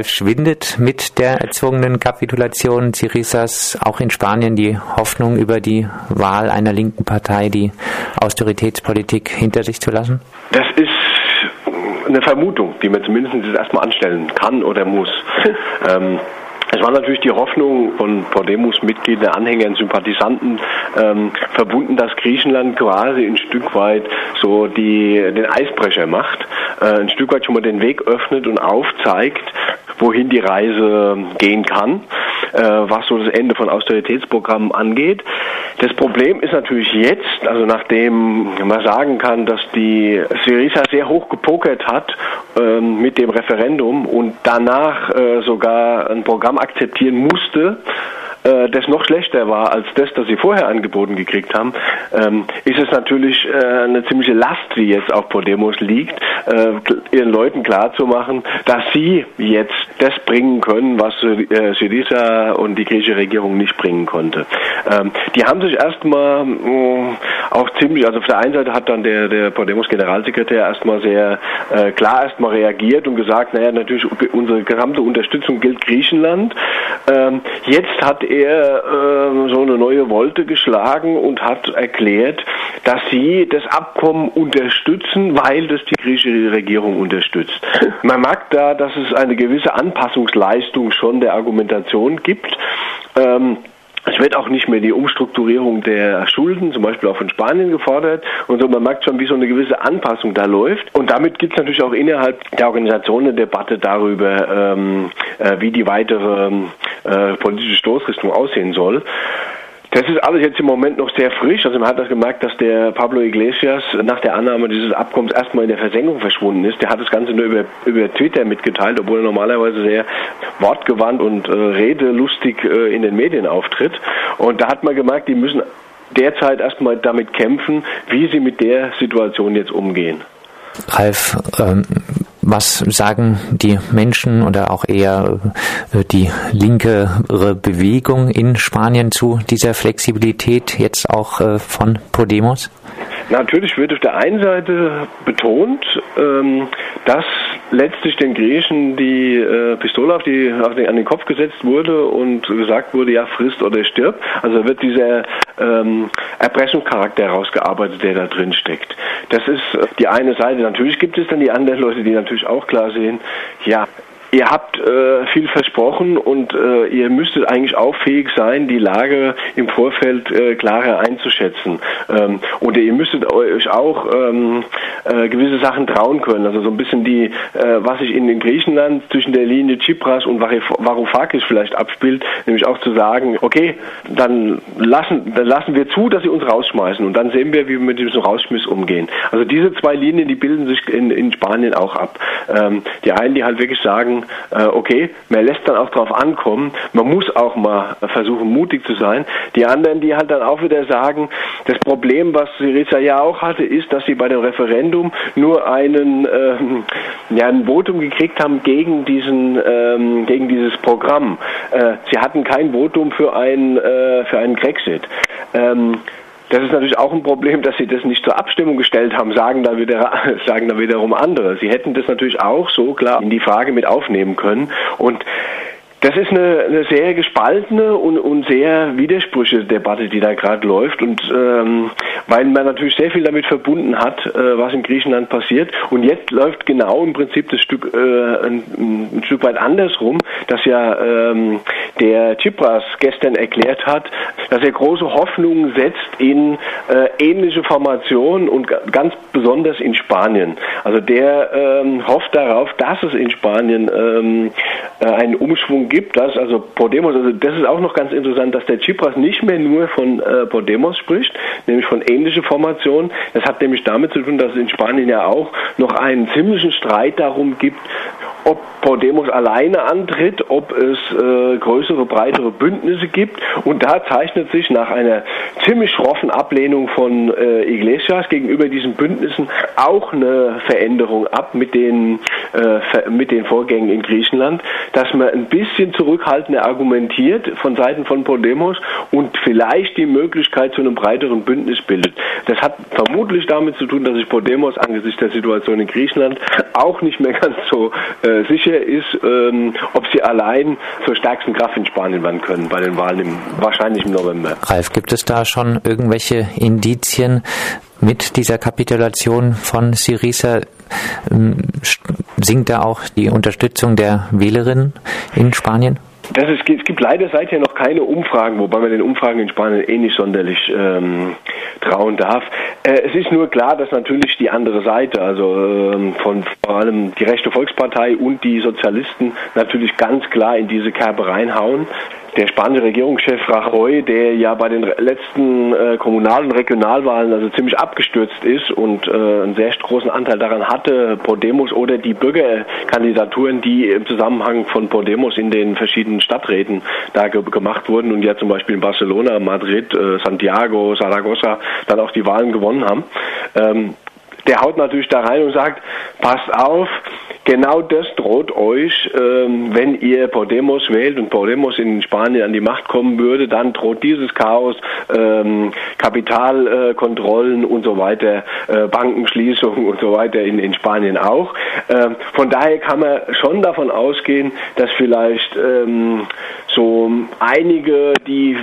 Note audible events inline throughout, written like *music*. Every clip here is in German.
Schwindet mit der erzwungenen Kapitulation Syrizas auch in Spanien die Hoffnung über die Wahl einer linken Partei, die Austeritätspolitik hinter sich zu lassen? Das ist eine Vermutung, die man zumindest erstmal anstellen kann oder muss. *laughs* ähm, es war natürlich die Hoffnung von Podemos-Mitgliedern, Anhängern, Sympathisanten ähm, verbunden, dass Griechenland quasi ein Stück weit so die, den Eisbrecher macht, äh, ein Stück weit schon mal den Weg öffnet und aufzeigt, wohin die Reise gehen kann, äh, was so das Ende von Austeritätsprogrammen angeht. Das Problem ist natürlich jetzt, also nachdem man sagen kann, dass die Syriza sehr hoch gepokert hat äh, mit dem Referendum und danach äh, sogar ein Programm akzeptieren musste, äh, das noch schlechter war als das, das sie vorher angeboten gekriegt haben, ähm, ist es natürlich äh, eine ziemliche Last, die jetzt auf Podemos liegt, äh, ihren Leuten klarzumachen, dass sie jetzt das bringen können, was äh, Syriza und die griechische Regierung nicht bringen konnte. Ähm, die haben sich erstmal äh, auch ziemlich, also auf der einen Seite hat dann der, der Podemos Generalsekretär erstmal sehr äh, klar erstmal reagiert und gesagt, naja, natürlich unsere gesamte Unterstützung gilt Griechenland. Ähm, jetzt hat er äh, so eine neue Wolte geschlagen und hat erklärt, dass sie das Abkommen unterstützen, weil das die griechische Regierung unterstützt. *laughs* Man mag da, dass es eine gewisse Anpassungsleistung schon der Argumentation gibt. Ähm, es wird auch nicht mehr die Umstrukturierung der Schulden, zum Beispiel auch von Spanien gefordert. Und so, man merkt schon, wie so eine gewisse Anpassung da läuft. Und damit gibt es natürlich auch innerhalb der Organisation eine Debatte darüber, ähm, äh, wie die weitere äh, politische Stoßrichtung aussehen soll. Das ist alles jetzt im Moment noch sehr frisch. Also man hat das gemerkt, dass der Pablo Iglesias nach der Annahme dieses Abkommens erstmal in der Versenkung verschwunden ist. Der hat das Ganze nur über, über Twitter mitgeteilt, obwohl er normalerweise sehr wortgewandt und äh, redelustig äh, in den Medien auftritt. Und da hat man gemerkt, die müssen derzeit erstmal damit kämpfen, wie sie mit der Situation jetzt umgehen. Ralf, ähm, was sagen die Menschen oder auch eher äh, die linkere Bewegung in Spanien zu dieser Flexibilität jetzt auch äh, von Podemos? Natürlich wird auf der einen Seite betont, ähm, dass letztlich den Griechen die äh, Pistole auf die, auf den, an den Kopf gesetzt wurde und gesagt wurde, ja, frisst oder stirb. Also wird dieser ähm, Erpressungscharakter herausgearbeitet, der da drin steckt. Das ist die eine Seite. Natürlich gibt es dann die anderen Leute, die natürlich auch klar sehen, ja, Ihr habt äh, viel versprochen und äh, ihr müsstet eigentlich auch fähig sein, die Lage im Vorfeld äh, klarer einzuschätzen. Ähm, und ihr müsstet euch auch ähm, äh, gewisse Sachen trauen können. Also so ein bisschen die, äh, was sich in, in Griechenland zwischen der Linie Tsipras und Varoufakis vielleicht abspielt, nämlich auch zu sagen, okay, dann lassen, dann lassen wir zu, dass sie uns rausschmeißen und dann sehen wir, wie wir mit diesem Rausschmiss umgehen. Also diese zwei Linien, die bilden sich in, in Spanien auch ab. Ähm, die einen, die halt wirklich sagen, äh, okay, man lässt dann auch drauf ankommen, man muss auch mal versuchen, mutig zu sein. Die anderen, die halt dann auch wieder sagen, das Problem, was Syriza ja auch hatte, ist, dass sie bei dem Referendum nur einen, ähm, ja, ein Votum gekriegt haben gegen diesen, ähm, gegen dieses Programm. Äh, sie hatten kein Votum für ein, äh, für einen Grexit. Ähm, das ist natürlich auch ein Problem, dass sie das nicht zur Abstimmung gestellt haben, sagen da, wieder, *laughs* sagen da wiederum andere. Sie hätten das natürlich auch so klar in die Frage mit aufnehmen können. Und das ist eine, eine sehr gespaltene und, und sehr widersprüchliche Debatte, die da gerade läuft. Und ähm, weil man natürlich sehr viel damit verbunden hat, äh, was in Griechenland passiert. Und jetzt läuft genau im Prinzip das Stück äh, ein, ein Stück weit andersrum, dass ja ähm, der Tsipras gestern erklärt hat, dass er große Hoffnungen setzt in äh, ähnliche Formationen und ganz besonders in Spanien. Also der ähm, hofft darauf, dass es in Spanien ähm, äh, einen Umschwung gibt, dass also Podemos, also das ist auch noch ganz interessant, dass der Tsipras nicht mehr nur von äh, Podemos spricht, nämlich von ähnlichen Formationen. Das hat nämlich damit zu tun, dass es in Spanien ja auch noch einen ziemlichen Streit darum gibt, ob Podemos alleine antritt, ob es äh, größere, breitere Bündnisse gibt. Und da zeichnet sich nach einer ziemlich schroffen Ablehnung von äh, Iglesias gegenüber diesen Bündnissen auch eine Veränderung ab mit den, äh, mit den Vorgängen in Griechenland, dass man ein bisschen zurückhaltender argumentiert von Seiten von Podemos und vielleicht die Möglichkeit zu einem breiteren Bündnis bildet. Das hat vermutlich damit zu tun, dass sich Podemos angesichts der Situation in Griechenland auch nicht mehr ganz so äh, äh, sicher ist, ähm, ob sie allein zur stärksten Kraft in Spanien werden können bei den Wahlen im, wahrscheinlich im November. Ralf, gibt es da schon irgendwelche Indizien mit dieser Kapitulation von Syriza? Ähm, sinkt da auch die Unterstützung der Wählerinnen in Spanien? Das ist, es gibt leider seither noch keine Umfragen, wobei man den Umfragen in Spanien eh nicht sonderlich ähm, trauen darf. Äh, es ist nur klar, dass natürlich die andere Seite, also ähm, von vor allem die rechte Volkspartei und die Sozialisten natürlich ganz klar in diese Kerbe reinhauen der spanische Regierungschef Rajoy, der ja bei den letzten äh, Kommunal- und Regionalwahlen also ziemlich abgestürzt ist und äh, einen sehr großen Anteil daran hatte, Podemos oder die Bürgerkandidaturen, die im Zusammenhang von Podemos in den verschiedenen Stadträten da ge gemacht wurden und ja zum Beispiel in Barcelona, Madrid, äh, Santiago, Saragossa dann auch die Wahlen gewonnen haben. Ähm, der haut natürlich da rein und sagt, passt auf, Genau das droht euch, ähm, wenn ihr Podemos wählt und Podemos in Spanien an die Macht kommen würde, dann droht dieses Chaos, ähm, Kapitalkontrollen und so weiter, äh, Bankenschließungen und so weiter in, Spanien auch. Ähm, von daher kann man schon davon ausgehen, dass vielleicht so einige, die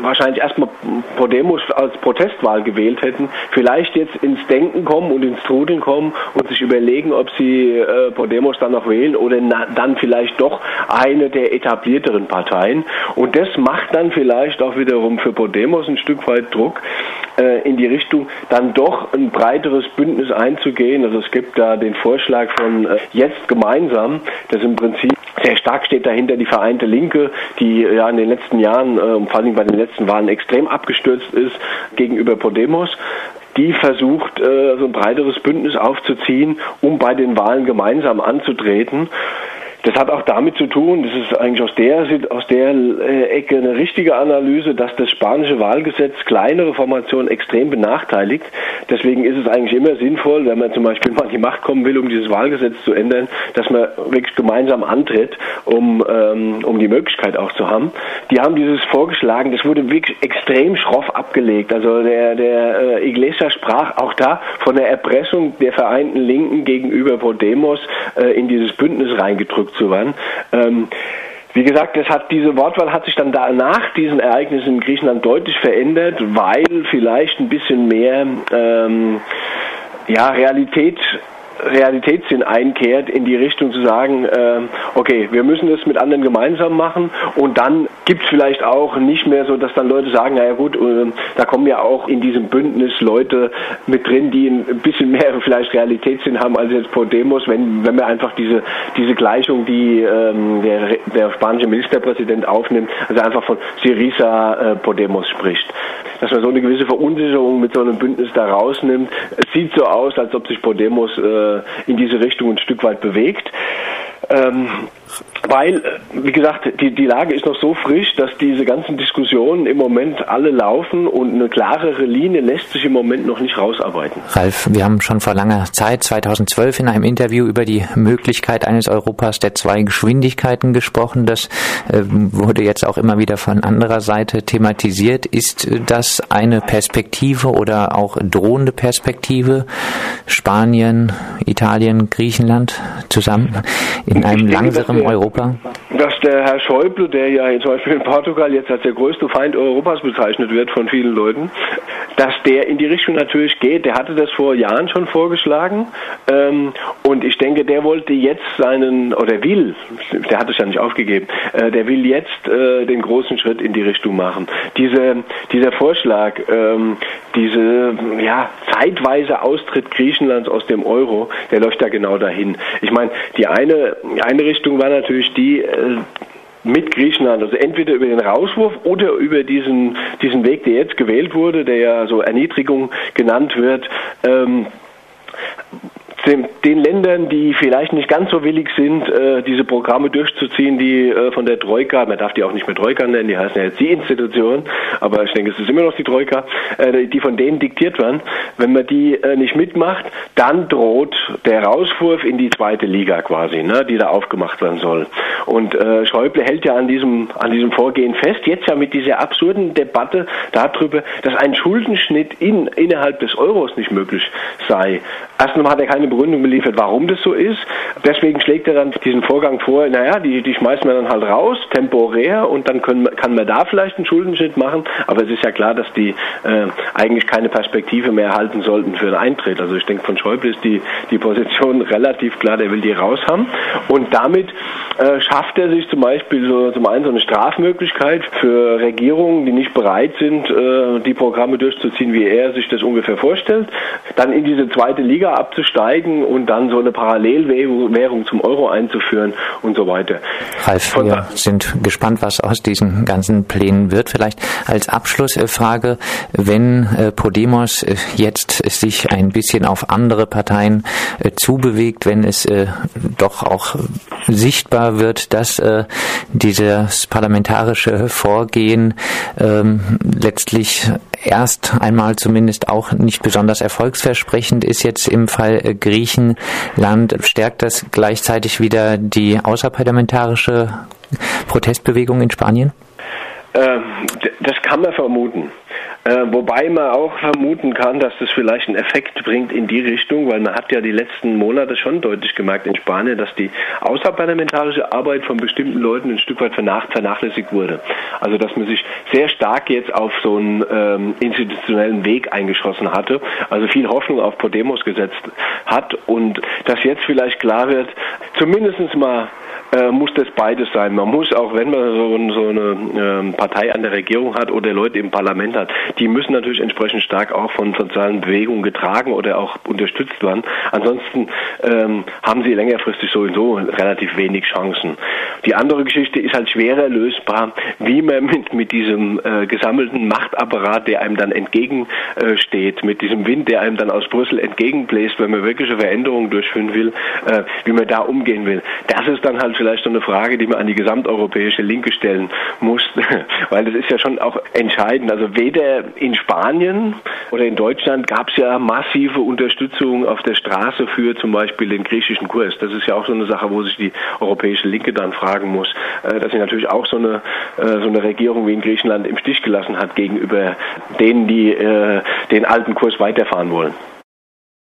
wahrscheinlich erstmal Podemos als Protestwahl gewählt hätten, vielleicht jetzt ins Denken kommen und ins Trudeln kommen und sich überlegen, ob sie äh, Podemos dann noch wählen oder na, dann vielleicht doch eine der etablierteren Parteien. Und das macht dann vielleicht auch wiederum für Podemos ein Stück weit Druck äh, in die Richtung, dann doch ein breiteres Bündnis einzugehen. Also es gibt da den Vorschlag von äh, jetzt gemeinsam, das im Prinzip sehr stark steht dahinter die Vereinte Linke, die ja in den letzten Jahren, äh, vor allem bei den letzten Wahlen, extrem abgestürzt ist gegenüber Podemos die versucht, äh, so ein breiteres Bündnis aufzuziehen, um bei den Wahlen gemeinsam anzutreten. Das hat auch damit zu tun, das ist eigentlich aus der, aus der äh, Ecke eine richtige Analyse, dass das spanische Wahlgesetz kleinere Formationen extrem benachteiligt. Deswegen ist es eigentlich immer sinnvoll, wenn man zum Beispiel mal an die Macht kommen will, um dieses Wahlgesetz zu ändern, dass man wirklich gemeinsam antritt, um, ähm, um die Möglichkeit auch zu haben. Die haben dieses vorgeschlagen, das wurde wirklich extrem schroff abgelegt. Also der, der äh, Iglesias sprach auch da von der Erpressung der Vereinten Linken gegenüber Podemos äh, in dieses Bündnis reingedrückt zu werden. Ähm, wie gesagt, das hat, diese Wortwahl hat sich dann da nach diesen Ereignissen in Griechenland deutlich verändert, weil vielleicht ein bisschen mehr ähm, ja, Realität Realitätssinn einkehrt, in die Richtung zu sagen, äh, okay, wir müssen das mit anderen gemeinsam machen und dann gibt es vielleicht auch nicht mehr so, dass dann Leute sagen, naja gut, äh, da kommen ja auch in diesem Bündnis Leute mit drin, die ein bisschen mehr *laughs* vielleicht Realitätssinn haben als jetzt Podemos, wenn, wenn wir einfach diese, diese Gleichung, die ähm, der, der spanische Ministerpräsident aufnimmt, also einfach von Syriza äh, Podemos spricht. Dass man so eine gewisse Verunsicherung mit so einem Bündnis da rausnimmt. Es sieht so aus, als ob sich Podemos äh, in diese Richtung ein Stück weit bewegt. Ähm, weil, wie gesagt, die, die Lage ist noch so frisch, dass diese ganzen Diskussionen im Moment alle laufen und eine klarere Linie lässt sich im Moment noch nicht rausarbeiten. Ralf, wir haben schon vor langer Zeit, 2012, in einem Interview über die Möglichkeit eines Europas der zwei Geschwindigkeiten gesprochen. Das äh, wurde jetzt auch immer wieder von anderer Seite thematisiert. Ist das eine Perspektive oder auch drohende Perspektive? Spanien, Italien, Griechenland zusammen in einem langsamen Europa? Dass der Herr Schäuble, der ja zum Beispiel in Portugal jetzt als der größte Feind Europas bezeichnet wird von vielen Leuten, dass der in die Richtung natürlich geht. Der hatte das vor Jahren schon vorgeschlagen ähm, und ich denke, der wollte jetzt seinen, oder will, der hat es ja nicht aufgegeben, äh, der will jetzt äh, den großen Schritt in die Richtung machen. Diese, dieser Vorschlag, ähm, diese ja, zeitweise Austritt Griechenlands aus dem Euro, der läuft da genau dahin. Ich meine, die eine, eine Richtung war natürlich die, äh, mit Griechenland, also entweder über den Rauswurf oder über diesen, diesen Weg, der jetzt gewählt wurde, der ja so Erniedrigung genannt wird, ähm, den Ländern, die vielleicht nicht ganz so willig sind, äh, diese Programme durchzuziehen, die äh, von der Troika, man darf die auch nicht mehr Troika nennen, die heißen ja jetzt die Institution, aber ich denke, es ist immer noch die Troika, äh, die von denen diktiert werden. Wenn man die nicht mitmacht, dann droht der Rauswurf in die zweite Liga quasi, ne, die da aufgemacht werden soll. Und Schäuble hält ja an diesem, an diesem Vorgehen fest, jetzt ja mit dieser absurden Debatte darüber, dass ein Schuldenschnitt in, innerhalb des Euros nicht möglich sei. Erstens hat er keine Begründung geliefert, warum das so ist. Deswegen schlägt er dann diesen Vorgang vor, naja, die, die schmeißen wir dann halt raus, temporär, und dann können, kann man da vielleicht einen Schuldenschnitt machen. Aber es ist ja klar, dass die äh, eigentlich keine Perspektive mehr erhalten sollten für einen Eintritt. Also ich denke, von Schäuble ist die, die Position *laughs* relativ klar, der will die raus haben. Und damit äh, schafft er sich zum Beispiel so, zum einen so eine Strafmöglichkeit für Regierungen, die nicht bereit sind, äh, die Programme durchzuziehen, wie er sich das ungefähr vorstellt, dann in diese zweite Liga abzusteigen und dann so eine Parallelwährung zum Euro einzuführen und so weiter. Ralf, wir sind gespannt, was aus diesen ganzen Plänen wird. Vielleicht als Abschlussfrage, wenn äh, Podemos äh, jetzt sich ein bisschen auf andere Parteien äh, zubewegt, wenn es doch auch sichtbar wird, dass dieses parlamentarische Vorgehen ähm, letztlich erst einmal zumindest auch nicht besonders erfolgsversprechend ist jetzt im Fall äh, Griechenland, stärkt das gleichzeitig wieder die außerparlamentarische Protestbewegung in Spanien? Ähm, das kann man vermuten. Äh, wobei man auch vermuten kann, dass das vielleicht einen Effekt bringt in die Richtung, weil man hat ja die letzten Monate schon deutlich gemerkt in Spanien, dass die außerparlamentarische Arbeit von bestimmten Leuten ein Stück weit vernachlässigt wurde. Also dass man sich sehr stark jetzt auf so einen ähm, institutionellen Weg eingeschossen hatte, also viel Hoffnung auf Podemos gesetzt hat und dass jetzt vielleicht klar wird, zumindest mal äh, muss das beides sein. Man muss auch, wenn man so, so eine äh, Partei an der Regierung hat oder Leute im Parlament hat, die müssen natürlich entsprechend stark auch von sozialen Bewegungen getragen oder auch unterstützt werden. Ansonsten ähm, haben sie längerfristig sowieso relativ wenig Chancen. Die andere Geschichte ist halt schwerer lösbar, wie man mit, mit diesem äh, gesammelten Machtapparat, der einem dann entgegensteht, mit diesem Wind, der einem dann aus Brüssel entgegenbläst, wenn man wirkliche Veränderungen durchführen will, äh, wie man da umgehen will. Das ist dann halt vielleicht so eine Frage, die man an die gesamteuropäische Linke stellen muss, *laughs* weil das ist ja schon auch entscheidend. Also weder in Spanien oder in Deutschland gab es ja massive Unterstützung auf der Straße für zum Beispiel den griechischen Kurs. Das ist ja auch so eine Sache, wo sich die europäische Linke dann fragen muss, äh, dass sie natürlich auch so eine, äh, so eine Regierung wie in Griechenland im Stich gelassen hat gegenüber denen, die äh, den alten Kurs weiterfahren wollen.